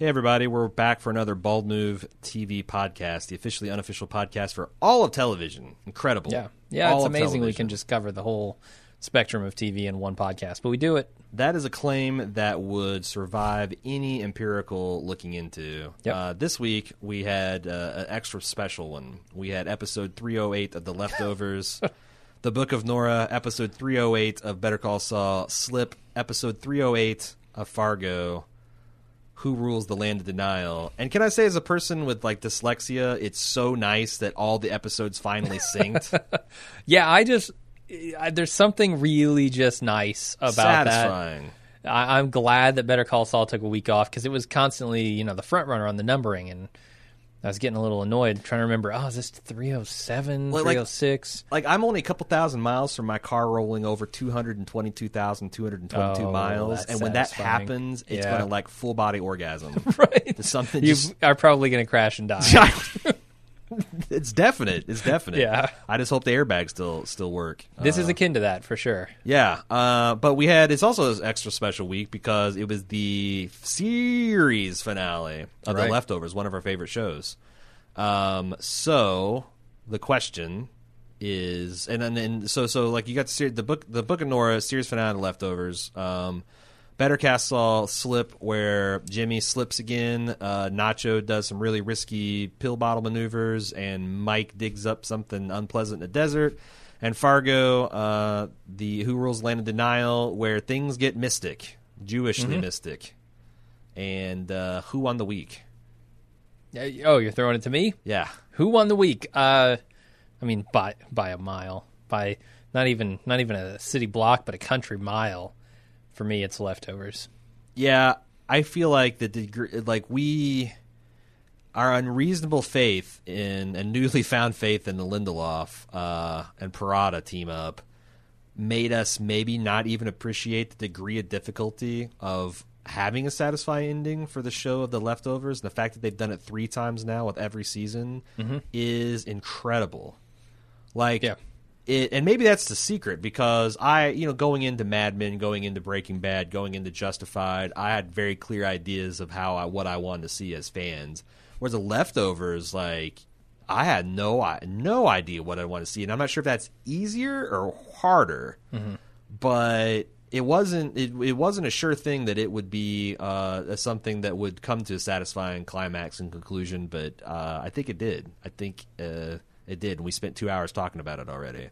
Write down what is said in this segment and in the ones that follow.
Hey, everybody, we're back for another Bald Move TV podcast, the officially unofficial podcast for all of television. Incredible. Yeah. Yeah, All it's amazing we can just cover the whole spectrum of TV in one podcast, but we do it. That is a claim that would survive any empirical looking into. Yep. Uh, this week, we had uh, an extra special one. We had episode 308 of The Leftovers, The Book of Nora, episode 308 of Better Call Saul, Slip, episode 308 of Fargo, Who Rules the Land of Denial. And can I say, as a person with like dyslexia, it's so nice that all the episodes finally synced. Yeah, I just I, there's something really just nice about that. Satisfying. I, I'm glad that Better Call Saul took a week off because it was constantly, you know, the front runner on the numbering, and I was getting a little annoyed trying to remember. Oh, is this 307, Like- like- 306? like I'm only a couple thousand miles from my car rolling over 222,222 Oh, miles, and when that happens, it's Yeah. going to like full body orgasm. right. Something You just are probably going to crash and die. it's definite. It's definite. Yeah. I just hope the airbags still still work. this Uh, is akin to that for sure. yeah. Uh, but we had it's also an extra special week because it was the series finale of Right. the leftovers, one of our favorite shows. Um, so the question is, and then and so so like you got the, the book the book of Nora series finale, of the leftovers. Um, Better Cast Saul slip where Jimmy slips again. Uh, Nacho does some really risky pill bottle maneuvers, and Mike digs up something unpleasant in the desert. And Fargo, uh, the Who Rules Land of Denial, where things get mystic, Jewishly mystic. And uh, Who won the week? Oh, you're throwing it to me? Yeah. Who won the week? Uh, I mean, by by a mile, by not even not even a city block, but a country mile. For me, it's leftovers. Yeah, I feel like the degree, like we, our unreasonable faith in a newly found faith in the Lindelof uh, and Perrotta team up made us maybe not even appreciate the degree of difficulty of having a satisfying ending for the show of the leftovers. And the fact that they've done it three times now with every season is incredible. Like, Yeah. It, and maybe that's the secret because I, you know, going into Mad Men, going into Breaking Bad, going into Justified, I had very clear ideas of how I what I wanted to see as fans. Whereas the leftovers, like, I had no I- no idea what I want to see, and I'm not sure if that's easier or harder, but. It wasn't. It, it wasn't a sure thing that it would be uh, something that would come to a satisfying climax and conclusion. But uh, I think it did. I think uh, it did. And we spent two hours talking about it already.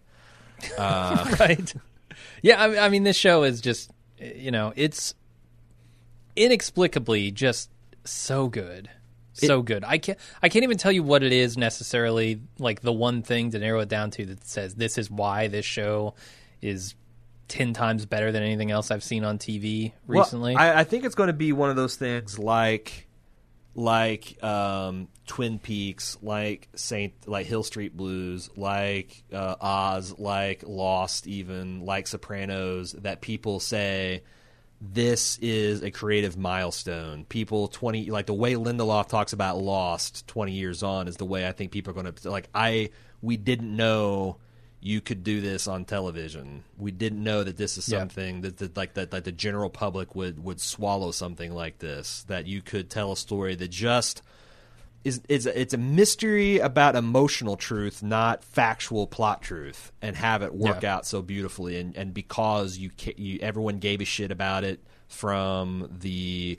Uh, right? Yeah, I, I mean, this show is just, you know, it's inexplicably just so good, so good. I can't, I can't even tell you what it is necessarily. Like the one thing to narrow it down to that says this is why this show is ten times better than anything else I've seen on TV Well, recently. I, I think it's going to be one of those things like like um, Twin Peaks, like Saint, like Hill Street Blues, like uh, Oz, like Lost, even like Sopranos. That people say this is a creative milestone. People twenty like the way Lindelof talks about Lost twenty years on is the way I think people are going to like. I we didn't know you could do this on television. We didn't know that this is Yeah. something that, that like that, that the general public would would swallow something like this. That you could tell a story that just is it's a, it's a mystery about emotional truth, not factual plot truth, and have it work Yeah. out so beautifully. And and because you, you everyone gave a shit about it from the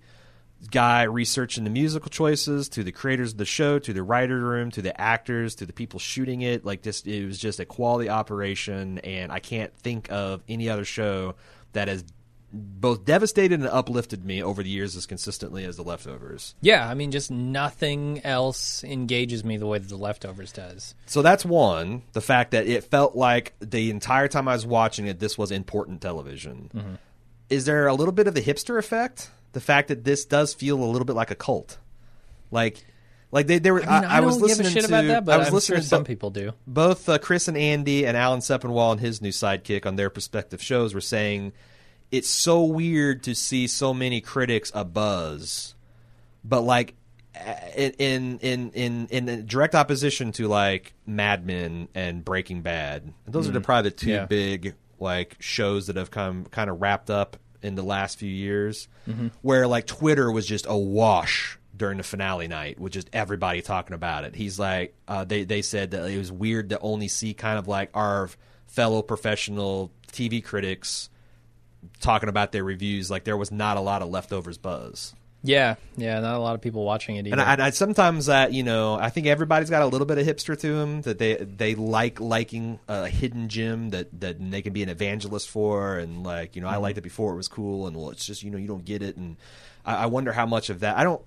guy researching the musical choices to the creators of the show to the writer room to the actors to the people shooting it like just it was just a quality operation and i can't think of any other show that has both devastated and uplifted me over the years as consistently as the leftovers yeah, I mean, just nothing else engages me the way that the leftovers does. so that's one the fact that it felt like the entire time i was watching it this was important television Mm-hmm. Is there a little bit of the hipster effect the fact that this does feel a little bit like a cult like like they, they were. I mean, I, was give a listening shit to. about that, but I was I'm listening sure to some bo- people do. both uh, Chris and Andy and Alan Sepinwall and his new sidekick on their respective shows were saying it's so weird to see so many critics a buzz, but like in in in in, in direct opposition to like Mad Men and Breaking Bad. Those are the probably the two Yeah. big like shows that have come kind of wrapped up in the last few years, where like Twitter was just awash during the finale night with just everybody talking about it. He's like, uh, they they said that it was weird to only see kind of like our fellow professional TV critics talking about their reviews. Like there was not a lot of leftovers buzz. Yeah, yeah, not a lot of people watching it either. And I, I sometimes that you know I think everybody's got a little bit of hipster to them that they they like liking a hidden gem that that they can be an evangelist for and like you know I mm-hmm. liked it before it was cool and well it's just you know you don't get it and I, I wonder how much of that I don't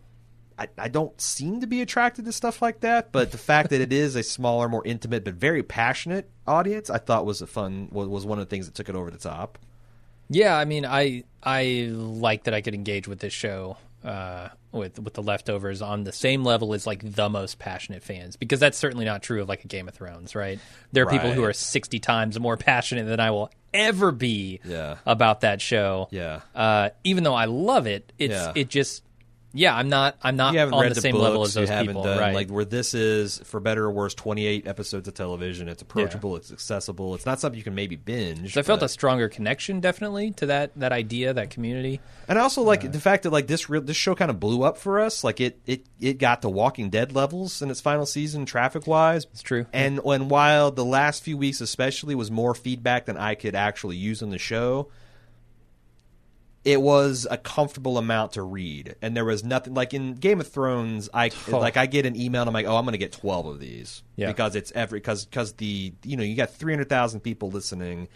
I, I don't seem to be attracted to stuff like that but the fact that it is a smaller more intimate but very passionate audience I thought was a fun was, was one of the things that took it over the top. Yeah, I mean, I I like that I could engage with this show uh, with with the leftovers on the same level as like the most passionate fans because that's certainly not true of like a Game of Thrones, right? There are people who are sixty times more passionate than I will ever be Yeah. about that show. Yeah. Uh, even though I love it, it's Yeah. it just yeah, I'm not I'm not you haven't on read the, same books, level as you haven't people, done right? like where this is for better or worse 28 episodes of television it's approachable it's accessible it's not something you can maybe binge so I felt a stronger connection definitely to that that idea, that community. and I also like uh, the fact that like this real this show kind of blew up for us like it it it got to Walking Dead levels in its final season traffic wise It's true. and when while the last few weeks especially was more feedback than I could actually use on the show it was a comfortable amount to read and there was nothing like in game of thrones i Oh. like i get an email and i'm like oh i'm going to get 12 of these Yeah. because it's every because because the you know you got 300000 people listening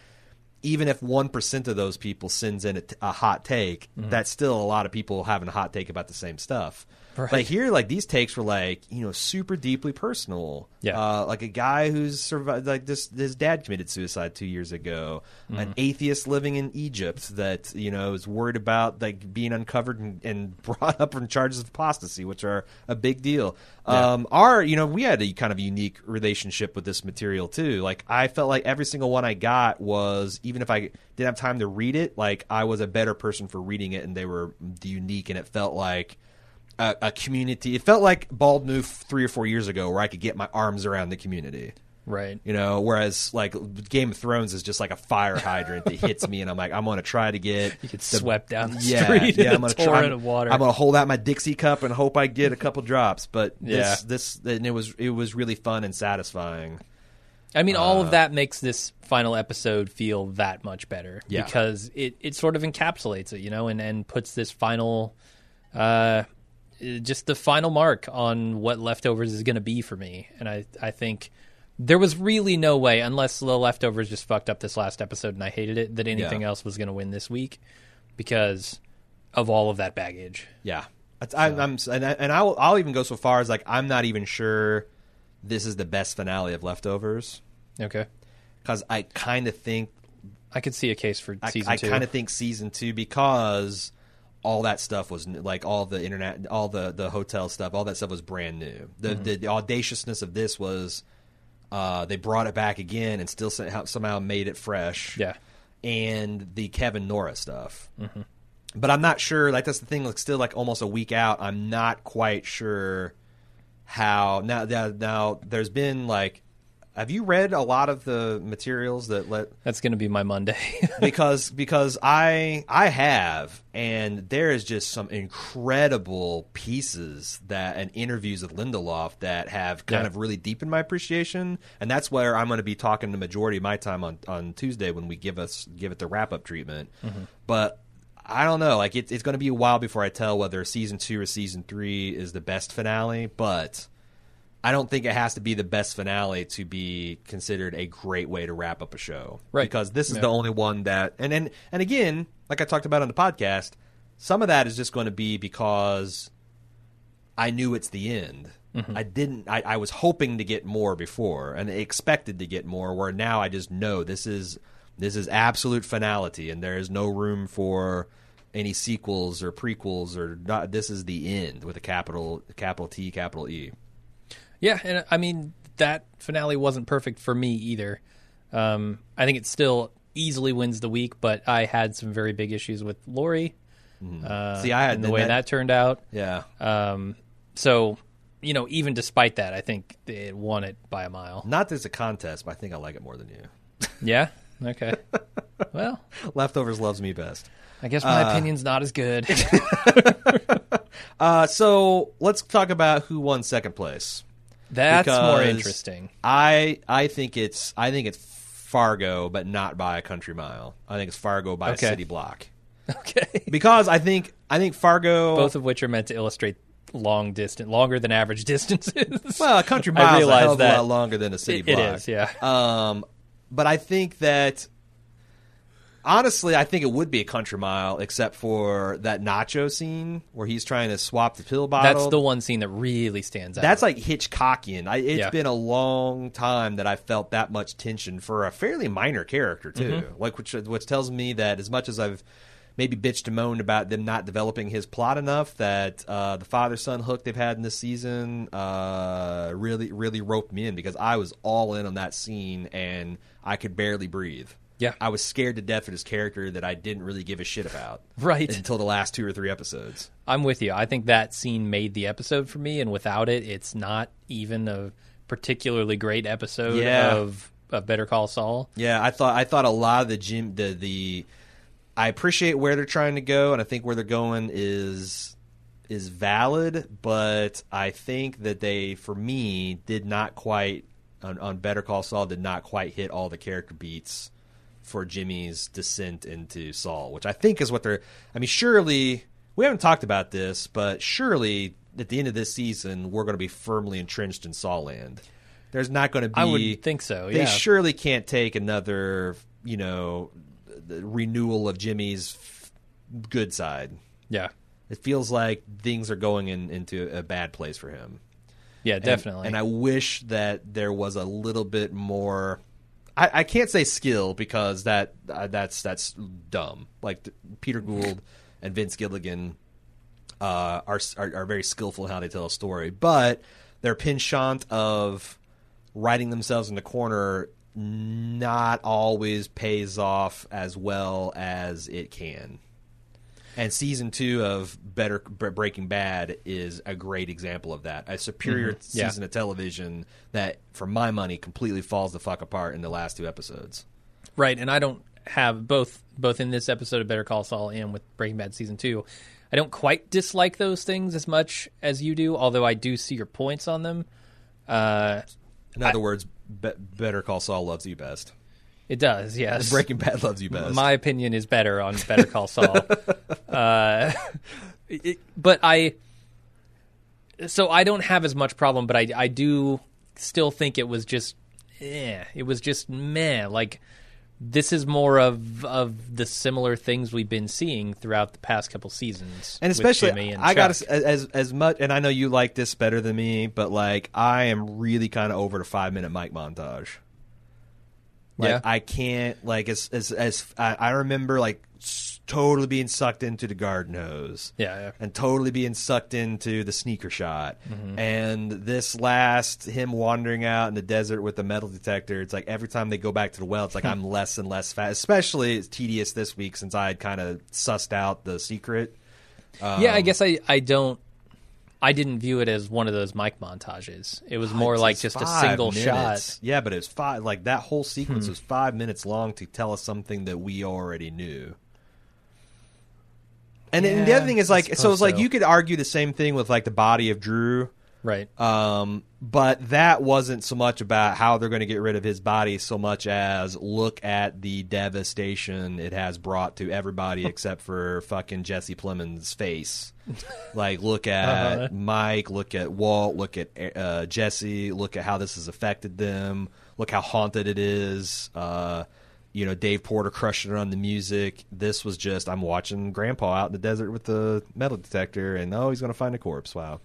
even if 1% of those people sends in a, t- a hot take Mm-hmm. that's still a lot of people having a hot take about the same stuff Right. but here like these takes were like you know super deeply personal Yeah. uh, like a guy who's survived like this his dad committed suicide two years ago Mm-hmm. an atheist living in egypt that you know is worried about like being uncovered and, and brought up on charges of apostasy which are a big deal Yeah. um our you know we had a kind of unique relationship with this material too like i felt like every single one i got was even if i didn't have time to read it like i was a better person for reading it and they were unique and it felt like a, a community. It felt like Bald Move three or four years ago, where I could get my arms around the community. Right. You know, whereas like Game of Thrones is just like a fire hydrant that hits me, and I'm like, I'm gonna try to get You get the- swept down the yeah, street yeah, I'm gonna try. I'm, of water. I'm gonna hold out my Dixie cup and hope I get a couple drops. But Yeah. this, this, and it was it was really fun and satisfying. I mean, all Uh, of that makes this final episode feel that much better Yeah. because it, it sort of encapsulates it, you know, and, and puts this final, uh, just the final mark on what leftovers is going to be for me. And I, I think there was really no way, unless the leftovers just fucked up this last episode and I hated it, that anything Yeah. else was going to win this week because of all of that baggage. Yeah, That's- I, I'm and, I, and I'll I'll even go so far as like I'm not even sure this is the best finale of Leftovers Okay. because I kind of think I could see a case for I, season I two. kind of think season two because all that stuff was n- like all the internet, all the the hotel stuff, all that stuff was brand new. The Mm-hmm. the, the audaciousness of this was uh, they brought it back again and still somehow, made it fresh. Yeah. and the Kevin Nora stuff. But I'm not sure. Like that's the thing. Like still like almost a week out. I'm not quite sure how now. Now, now there's been like. Have you read a lot of the materials that let That's going to be my Monday. because because I I have and there is just some incredible pieces that and interviews with Lindelof that have kind Yeah. of really deepened my appreciation and that's where I'm going to be talking the majority of my time on on Tuesday when we give us give it the wrap up treatment. Mm-hmm. But I don't know, like it, it's going to be a while before I tell whether season two or season three is the best finale, but. I don't think it has to be the best finale to be considered a great way to wrap up a show. Right. Because this is Yeah. the only one that and and and again, like I talked about on the podcast, some of that is just going to be because I knew it's the end. Mm-hmm. I didn't I, I was hoping to get more before and expected to get more where now I just know this is this is absolute finality and there is no room for any sequels or prequels or not, this is the end with a capital capital T capital E. Yeah, and I mean that finale wasn't perfect for me either. Um, I think it still easily wins the week, but I had some very big issues with Lori. Uh, See, I had and the way that- that, turned out. Yeah. Um, so you know, even despite that, I think it won it by a mile. Not that it's a contest, but I think I like it more than you. Yeah. Okay. well, Leftovers loves me best. I guess my Uh, opinion's not as good. Uh, so let's talk about who won second place. That's more Because interesting. I I think it's I think it's Fargo, but not by a country mile. I think it's Fargo by Okay. a city block. Okay. Because I think I think Fargo. Both of which are meant to illustrate long distance, longer than average distances. well, a country I mile is a realize hell of a that. lot longer than a city It- it block. is, yeah. Um, but I think that honestly, I think it would be a country mile, except for that nacho scene where he's trying to swap the pill bottle. That's the one scene that really stands out. That's like Hitchcockian. I, it's Yeah. been a long time that I felt that much tension for a fairly minor character too. Mm-hmm. Like which which tells me that as much as I've maybe bitched and moaned about them not developing his plot enough, that uh, the father son hook they've had in this season uh, really really roped me in because I was all in on that scene and I could barely breathe. Yeah. I was scared to death of this character that I didn't really give a shit about. Right. Until the last two or three episodes. I'm with you. I think that scene made the episode for me, and without it, it's not even a particularly great episode Yeah. of, of Better Call Saul. Yeah, I thought I thought a lot of the gym the the I appreciate where they're trying to go and I think where they're going is is valid, but I think that they for me did not quite on, on Better Call Saul did not quite hit all the character beats for Jimmy's descent into Saul, which I think is what they're I mean surely we haven't talked about this, but surely at the end of this season we're going to be firmly entrenched in Saul land. There's not going to be I would think so. they Yeah. surely can't take another, you know, the renewal of Jimmy's f- good side. yeah. It feels like things are going in, into a bad place for him. Yeah. And- Definitely. And, I wish that there was a little bit more. I, I can't say skill because that uh, that's that's dumb. Like th- Peter Gould and Vince Gilligan uh, are, are are very skillful in how they tell a story, but their penchant of writing themselves in the corner not always pays off as well as it can. And season two of Better Breaking Bad is a great example of that. A superior Mm-hmm. Yeah. season of television that, for my money, completely falls the fuck apart in the last two episodes. Right, and I don't have both both in this episode of Better Call Saul and with Breaking Bad season two. I don't quite dislike those things as much as you do, although I do see your points on them. Uh, In other words, Be- Better Call Saul loves you best. It does, yes. Breaking Bad loves you best. My opinion is better on Better Call Saul. uh, it- but I, so I don't have as much problem, but I I do still think it was just, eh, it was just meh. Like this is more of of the similar things we've been seeing throughout the past couple seasons, and especially and I got as as much and I know you like this better than me, but like I am really kind of over the 5 minute Mike montage. Like Yeah. I can't like as as as I, I remember like totally being sucked into the garden hose. Yeah, yeah. And totally being sucked into the sneaker shot. Mm-hmm. And this last him wandering out in the desert with the metal detector, it's like every time they go back to the well, it's like I'm less and less fast. Especially it's tedious this week since I had kind of sussed out the secret. yeah, I guess I I don't. I didn't view it as one of those Mike montages. It was more It's like just a single minutes. shot. Hmm. Yeah, but it was five. Like that whole sequence was five minutes long to tell us something that we already knew. And, and the other thing is like, so it's like so. you could argue the same thing with like the body of Drew. Right. Um, but that wasn't so much about how they're going to get rid of his body, so much as look at the devastation it has brought to everybody except for fucking Jesse Plemons' face. Like, look at Uh-huh. Mike, look at Walt, look at uh, Jesse, look at how this has affected them, look how haunted it is. Uh, you know, Dave Porter crushing it on the music. This was just I'm watching Grandpa out in the desert with the metal detector, and oh, he's going to find a corpse. Wow.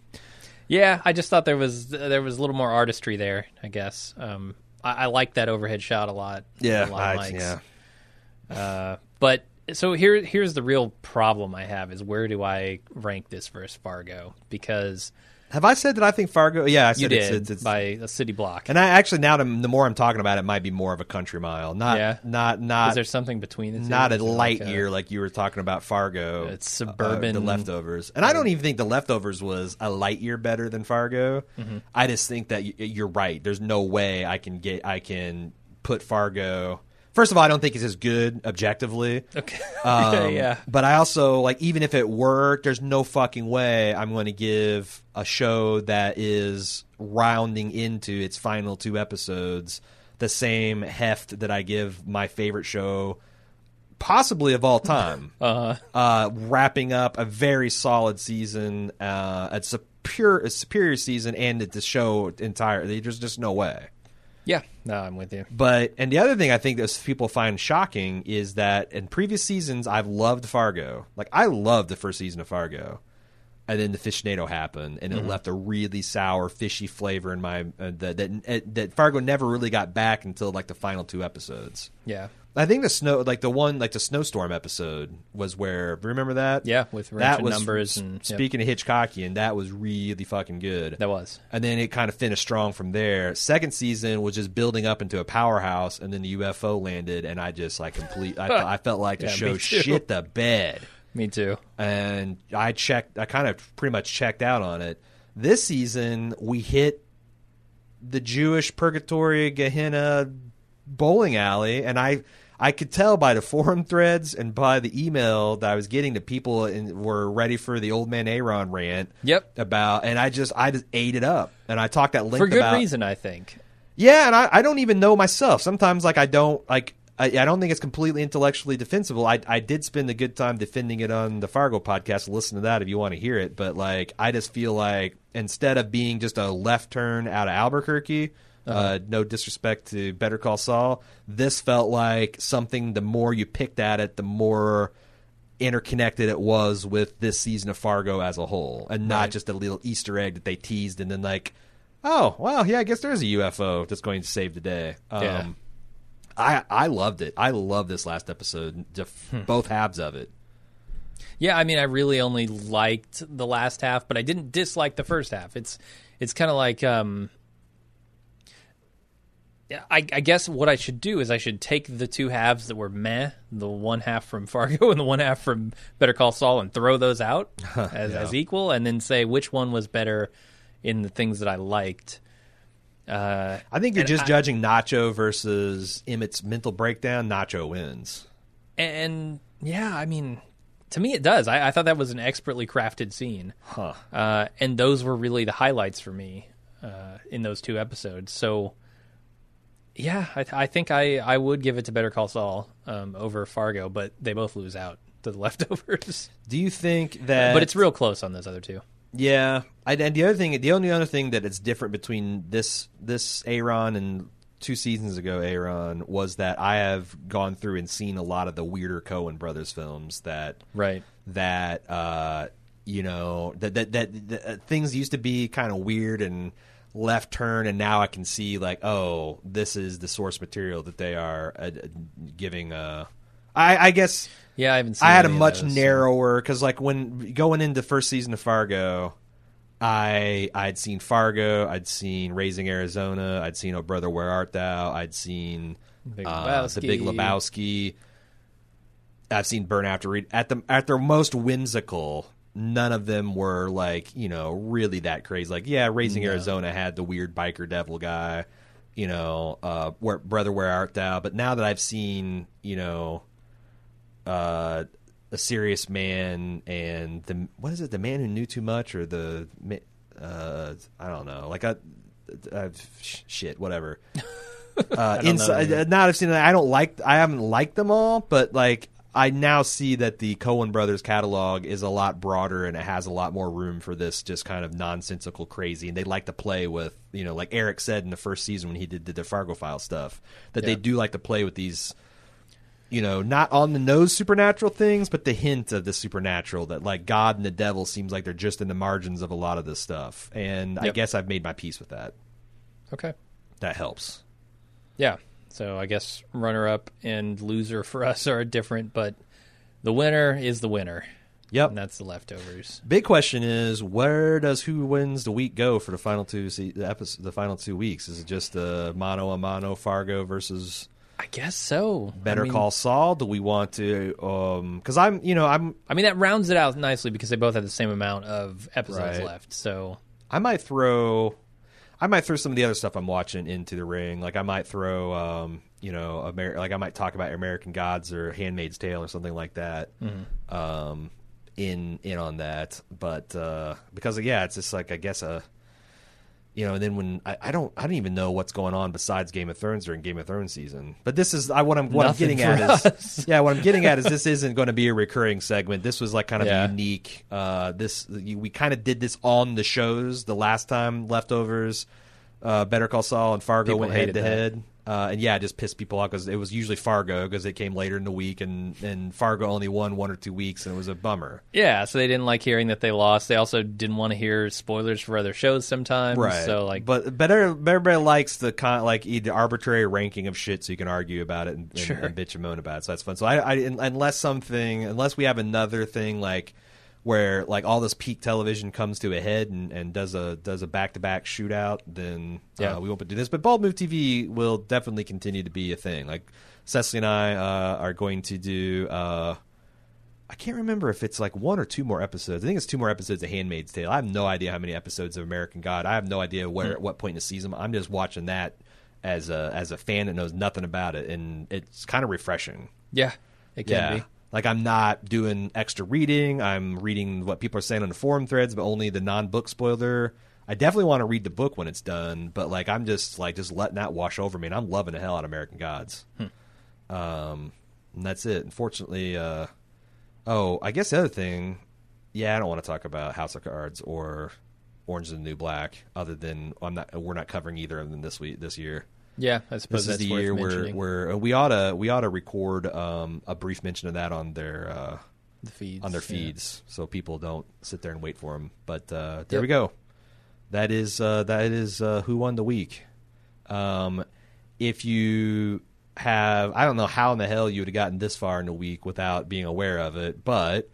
Yeah, I just thought there was there was a little more artistry there. I guess um, I, I like that overhead shot a lot. Yeah, a lot of I- mics. yeah. Uh, but so here here's the real problem I have is where do I rank this versus Fargo? Because Have I said that I think Fargo? Yeah, I said you it's, did it's, it's by a city block. and I actually now the, more I'm talking about it, it might be more of a country mile, not Yeah. not not is there something between the two? not a light like a- year like you were talking about Fargo. It's uh, suburban- the leftovers, and I don't even think the leftovers was a light year better than Fargo. Mm-hmm. I just think that you're right. There's no way I can get I can put Fargo First of all, I don't think it's as good objectively. Okay. Um, yeah. But I also like even if it worked, there's no fucking way I'm going to give a show that is rounding into its final two episodes the same heft that I give my favorite show, possibly of all time. Uh, uh, wrapping up a very solid season, uh, a superior, a superior season, and the show entirely. There's just no way. Yeah. No, I'm with you. But and the other thing I think that people find shocking is that in previous seasons I've loved Fargo. Like I loved the first season of Fargo, and then the Fishnado happened, and it left a really sour, fishy flavor in my uh, that that that Fargo never really got back until like the final two episodes. Yeah. I think the snow, like the one, like the snowstorm episode, was where. Remember that? Yeah, with that was numbers and yep. speaking of Hitchcockian, that was really fucking good. That was. And then it kind of finished strong from there. Second season was just building up into a powerhouse, and then the UFO landed, and I just like complete. I, I felt like the Yeah, show shit the bed, Me too. and I checked. I kind of pretty much checked out on it. This season, we hit the Jewish purgatory Gehenna bowling alley, and I. I could tell by the forum threads and by the email that I was getting that people in, were ready for the old man Aaron rant Yep. about, and I just I just ate it up, and I talked at length For good about reason, I think. yeah, and I, I don't even know myself. Sometimes like I don't like I, I don't think it's completely intellectually defensible. I I did spend a good time defending it on the Fargo podcast. Listen to that if you want to hear it. But like I just feel like instead of being just a left turn out of Albuquerque. uh no disrespect to Better Call Saul. This felt like something. The more you picked at it, the more interconnected it was with this season of Fargo as a whole, and not Right. just a little Easter egg that they teased and then like, oh well, yeah, I guess there's a UFO that's going to save the day. Um, Yeah. I I loved it. I love this last episode, just both halves of it. Yeah, I mean, I really only liked the last half, but I didn't dislike the first half. It's it's kind of like um, yeah, I, I guess what I should do is I should take the two halves that were meh, the one half from Fargo and the one half from Better Call Saul, and throw those out as, as equal, and then say which one was better in the things that I liked. Uh, I think you're just I- judging Nacho versus Emmett's mental breakdown. Nacho wins. and yeah, I mean, to me it does. I, I thought that was an expertly crafted scene. Huh. uh, and those were really the highlights for me uh, in those two episodes. So, yeah, I, I think I, I would give it to Better Call Saul um, over Fargo, but they both lose out to the leftovers. Do you think that? but it's real close on those other two. Yeah, I, and the other thing, the only other thing that it's different between this this Aaron and two seasons ago Aaron was that I have gone through and seen a lot of the weirder Coen brothers films that Right. that uh, you know that that, that, that uh, things used to be kind of weird and left turn, and now I can see like, oh, this is the source material that they are uh, giving. Uh, I, I guess Yeah, I haven't seen I had a much those, narrower because like when going into first season of Fargo, I I'd seen Fargo, I'd seen Raising Arizona, I'd seen Oh Brother Where Art Thou, I'd seen Big uh, the Big Lebowski. Lebowski. I've seen Burn After Read at the at their most whimsical. None of them were like you know really that crazy. Like yeah, Raising Arizona had the weird biker devil guy, you know, uh, where, Brother Where Art Thou. But now that I've seen you know uh, a serious man and the what is it? The man who knew too much, or the uh, I don't know. Like I, I sh- shit, whatever. Uh, know inside, either. now I've seen I don't like. I haven't liked them all, but like I now see that the Coen Brothers catalog is a lot broader and it has a lot more room for this just kind of nonsensical crazy. And they like to play with, you know, like Eric said in the first season when he did the Fargo File stuff, that they do like to play with these you know, not on the nose supernatural things, but the hint of the supernatural that like God and the devil seems like they're just in the margins of a lot of this stuff. And I guess I've made my peace with that. Okay. That helps. Yeah. So I guess runner up and loser for us are different, but the winner is the winner, Yep. and that's the leftovers. Big question is where does who wins the week go for the final two se- the episode, the final two weeks? Is it just a mano a mano Fargo versus I guess so. Better I mean, Call Saul? Do we want to? um Because I'm, you know, I'm I mean, that rounds it out nicely because they both have the same amount of episodes Right. left. So I might throw I might throw some of the other stuff I'm watching into the ring. Like I might throw um you know, Amer- like I might talk about American Gods or Handmaid's Tale or something like that. Um, in in on that, but uh, because yeah, it's just like I guess a you know, and then when I, I don't I don't even know what's going on besides Game of Thrones during Game of Thrones season. But this is I what I'm what Nothing I'm getting at us. is yeah, what I'm getting at is this isn't going to be a recurring segment. This was like kind of Yeah. unique. Uh, this we kind of did this on the shows the last time leftovers. Uh, Better Call Saul and Fargo People went head to head. Uh, and yeah, it just pissed people off because it was usually Fargo because it came later in the week, and, and Fargo only won one or two weeks, and it was a bummer. Yeah, so they didn't like hearing that they lost. They also didn't want to hear spoilers for other shows sometimes. Right. So like, but better, everybody likes the con, like the arbitrary ranking of shit, so you can argue about it and, and, Sure. and bitch and moan about it. So that's fun. So I, I, unless something, unless we have another thing like where like all this peak television comes to a head and, and does a does a back to back shootout, then Yeah. uh, we won't do this. But Bald Move TV will definitely continue to be a thing. Like Cecily and I uh, are going to do. Uh, I can't remember if it's like one or two more episodes. I think it's two more episodes of Handmaid's Tale. I have no idea how many episodes of American God. I have no idea where at what point in the season. I'm just watching that as a as a fan that knows nothing about it, and it's kind of refreshing. yeah, it can yeah. be. Like I'm not doing extra reading. I'm reading what people are saying on the forum threads, but only the non-book spoiler. I definitely want to read the book when it's done, but like I'm just like just letting that wash over me, and I'm loving the hell out of American Gods. Um, and that's it. Unfortunately, uh, oh, I guess the other thing, yeah, I don't want to talk about House of Cards or Orange is the New Black, other than I'm not. We're not covering either of them this week, this year Yeah, I suppose this is that's the year where where uh, we ought to we ought to record um, a brief mention of that on their uh, the feeds on their yeah. feeds so people don't sit there and wait for them. But uh, there Yep. we go. That is uh, that is uh, who won the week. Um, if you have, I don't know how in the hell you would have gotten this far in the week without being aware of it, but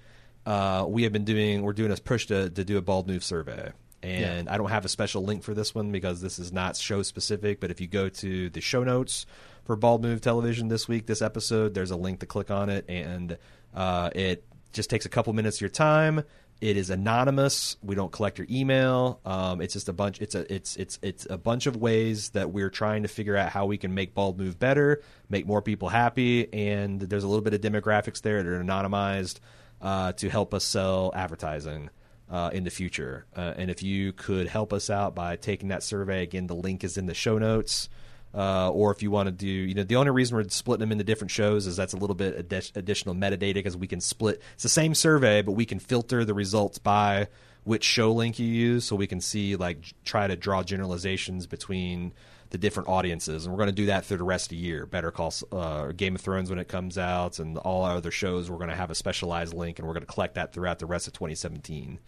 uh, we have been doing we're doing a push to to do a bald move survey. And I don't have a special link for this one because this is not show specific. But if you go to the show notes for Bald Move Television this week, this episode, there's a link to click on it, and uh, it just takes a couple minutes of your time. It is anonymous. We don't collect your email. Um, it's just a bunch. It's a it's it's it's a bunch of ways that we're trying to figure out how we can make Bald Move better, make more people happy, and there's a little bit of demographics there that are anonymized uh, to help us sell advertising uh, in the future. Uh, and if you could help us out by taking that survey, again, the link is in the show notes. Uh, or if you want to do, you know, the only reason we're splitting them into different shows is that's a little bit addi- additional metadata because we can split. It's the same survey, but we can filter the results by which show link you use, so we can see like try to draw generalizations between the different audiences, and we're going to do that through the rest of the year. Better Call uh, Game of Thrones when it comes out, and all our other shows. We're going to have a specialized link, and we're going to collect that throughout the rest of 2017.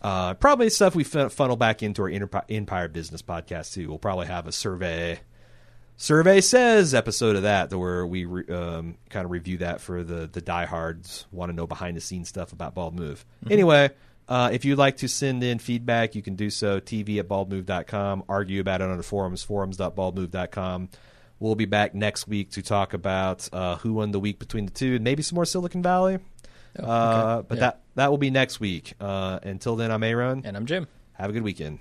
Uh, probably stuff we funnel back into our Empire, Empire Business podcast too. We'll probably have a survey. Survey says episode of that where we re, um, kind of review that for the the diehards want to know behind the scenes stuff about Bald Move. Anyway, uh, if you'd like to send in feedback, you can do so. TV at baldmove.com. Argue about it on the forums, forums.baldmove.com. We'll be back next week to talk about uh, who won the week between the two, and maybe some more Silicon Valley. Oh, Uh, but Yeah. that that will be next week. Uh, until then, I'm Aaron. And I'm Jim. Have a good weekend.